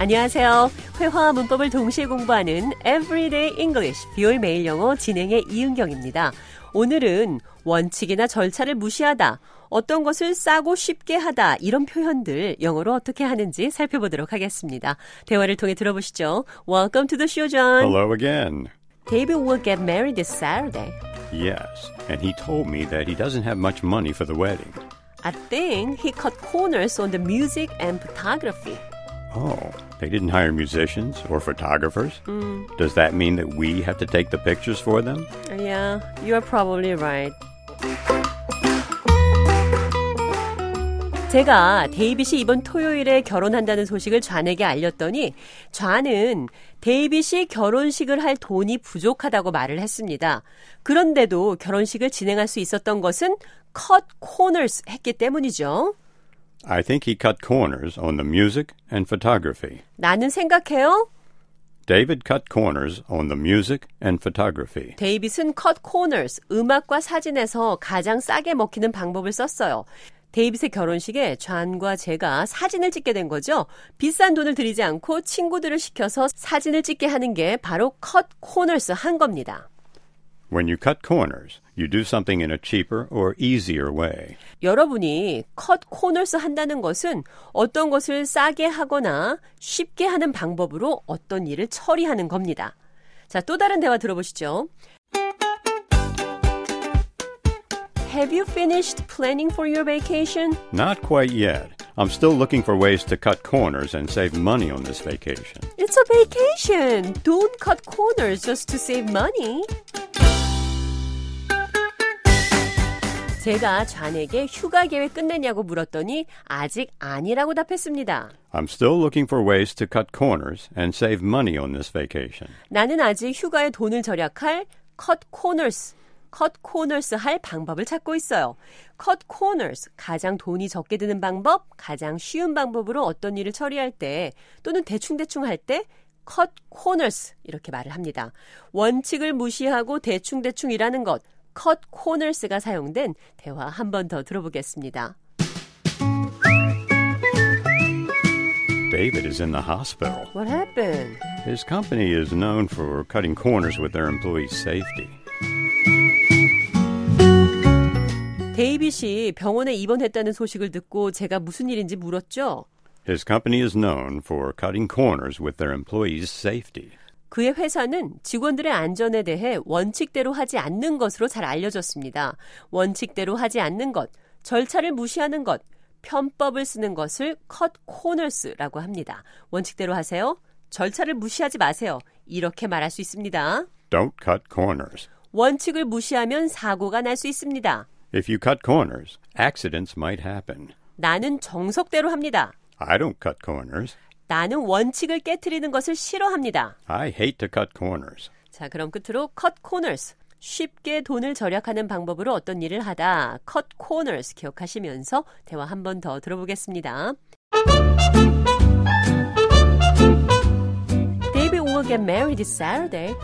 안녕하세요. 회화와 문법을 동시에 공부하는 Everyday English, 비올 매일 영어 진행의 이은경입니다. 오늘은 원칙이나 절차를 무시하다, 어떤 것을 싸고 쉽게 하다, 이런 표현들 영어로 어떻게 하는지 살펴보도록 하겠습니다. 대화를 통해 들어보시죠. Welcome to the show, John. Hello again. David will get married this Saturday. Yes, and he told me that he doesn't have much money for the wedding. I think he cut corners on the music and photography. Oh, they didn't hire musicians or photographers? Does that mean that we have to take the pictures for them? Yeah, you're probably right. 제가 데이빗이 이번 토요일에 결혼한다는 소식을 좌에게 알렸더니 좌는 데이빗이 결혼식을 할 돈이 부족하다고 말을 했습니다. 그런데도 결혼식을 진행할 수 있었던 것은 cut corners 했기 때문이죠. I think he cut corners on the music and photography. 나는 생각해요. David cut corners on the music and photography. 데이빗은 cut corners, 음악과 사진에서 가장 싸게 먹히는 방법을 썼어요. 데이빗의 결혼식에 좌과 제가 사진을 찍게 된 거죠. 비싼 돈을 들이지 않고 친구들을 시켜서 사진을 찍게 하는 게 바로 cut corners 한 겁니다. When you cut corners, you do something in a cheaper or easier way. 여러분이 cut corners 한다는 것은 어떤 것을 싸게 하거나 쉽게 하는 방법으로 어떤 일을 처리하는 겁니다. 자, 또 다른 대화 들어보시죠. Have you finished planning for your vacation? Not quite yet. I'm still looking for ways to cut corners and save money on this vacation. It's a vacation. Don't cut corners just to save money. 제가 좌에게 휴가 계획 끝냈냐고 물었더니 아직 아니라고 답했습니다. I'm still looking for ways to cut corners and save money on this vacation. 나는 아직 휴가에 돈을 절약할 cut corners, cut corners 할 방법을 찾고 있어요. cut corners, 가장 돈이 적게 드는 방법, 가장 쉬운 방법으로 어떤 일을 처리할 때 또는 대충대충 할때 cut corners 이렇게 말을 합니다. 원칙을 무시하고 대충대충 일하는 것, cut corners가 사용된 대화 한 번 더 들어보겠습니다. David is in the hospital. What happened? His company is known for cutting corners with their employees' safety. 데이빗이 병원에 입원했다는 소식을 듣고 제가 무슨 일인지 물었죠. His company is known for cutting corners with their employees' safety. 그의 회사는 직원들의 안전에 대해 원칙대로 하지 않는 것으로 잘 알려졌습니다. 원칙대로 하지 않는 것, 절차를 무시하는 것, 편법을 쓰는 것을 cut corners라고 합니다. 원칙대로 하세요. 절차를 무시하지 마세요. 이렇게 말할 수 있습니다. Don't cut corners. 원칙을 무시하면 사고가 날 수 있습니다. If you cut corners, accidents might happen. 나는 정석대로 합니다. I don't cut corners. 나는 원칙을 깨뜨리는 것을 싫어합니다. I hate to cut corners. 자, 그럼 끝으로 cut corners. 쉽게 돈을 절약하는 방법으로 어떤 일을 하다. cut corners 기억하시면서 대화 한 번 더 들어보겠습니다. David will get married this Saturday.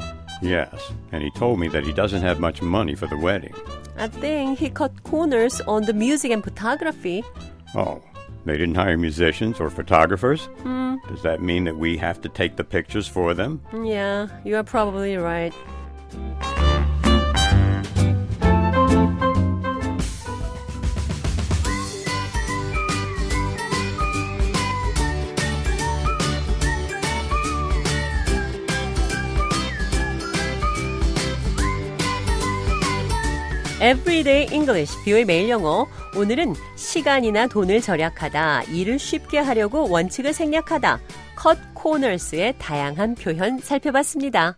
Yes, and he told me that he doesn't have much money for the wedding. I think he cut corners on the music and photography. Oh, they didn't hire musicians or photographers? Hmm. Does that mean that we have to take the pictures for them? Yeah, you are probably right. Everyday English, 비오의 매일 영어. 오늘은 시간이나 돈을 절약하다, 일을 쉽게 하려고 원칙을 생략하다, cut corners의 다양한 표현 살펴봤습니다.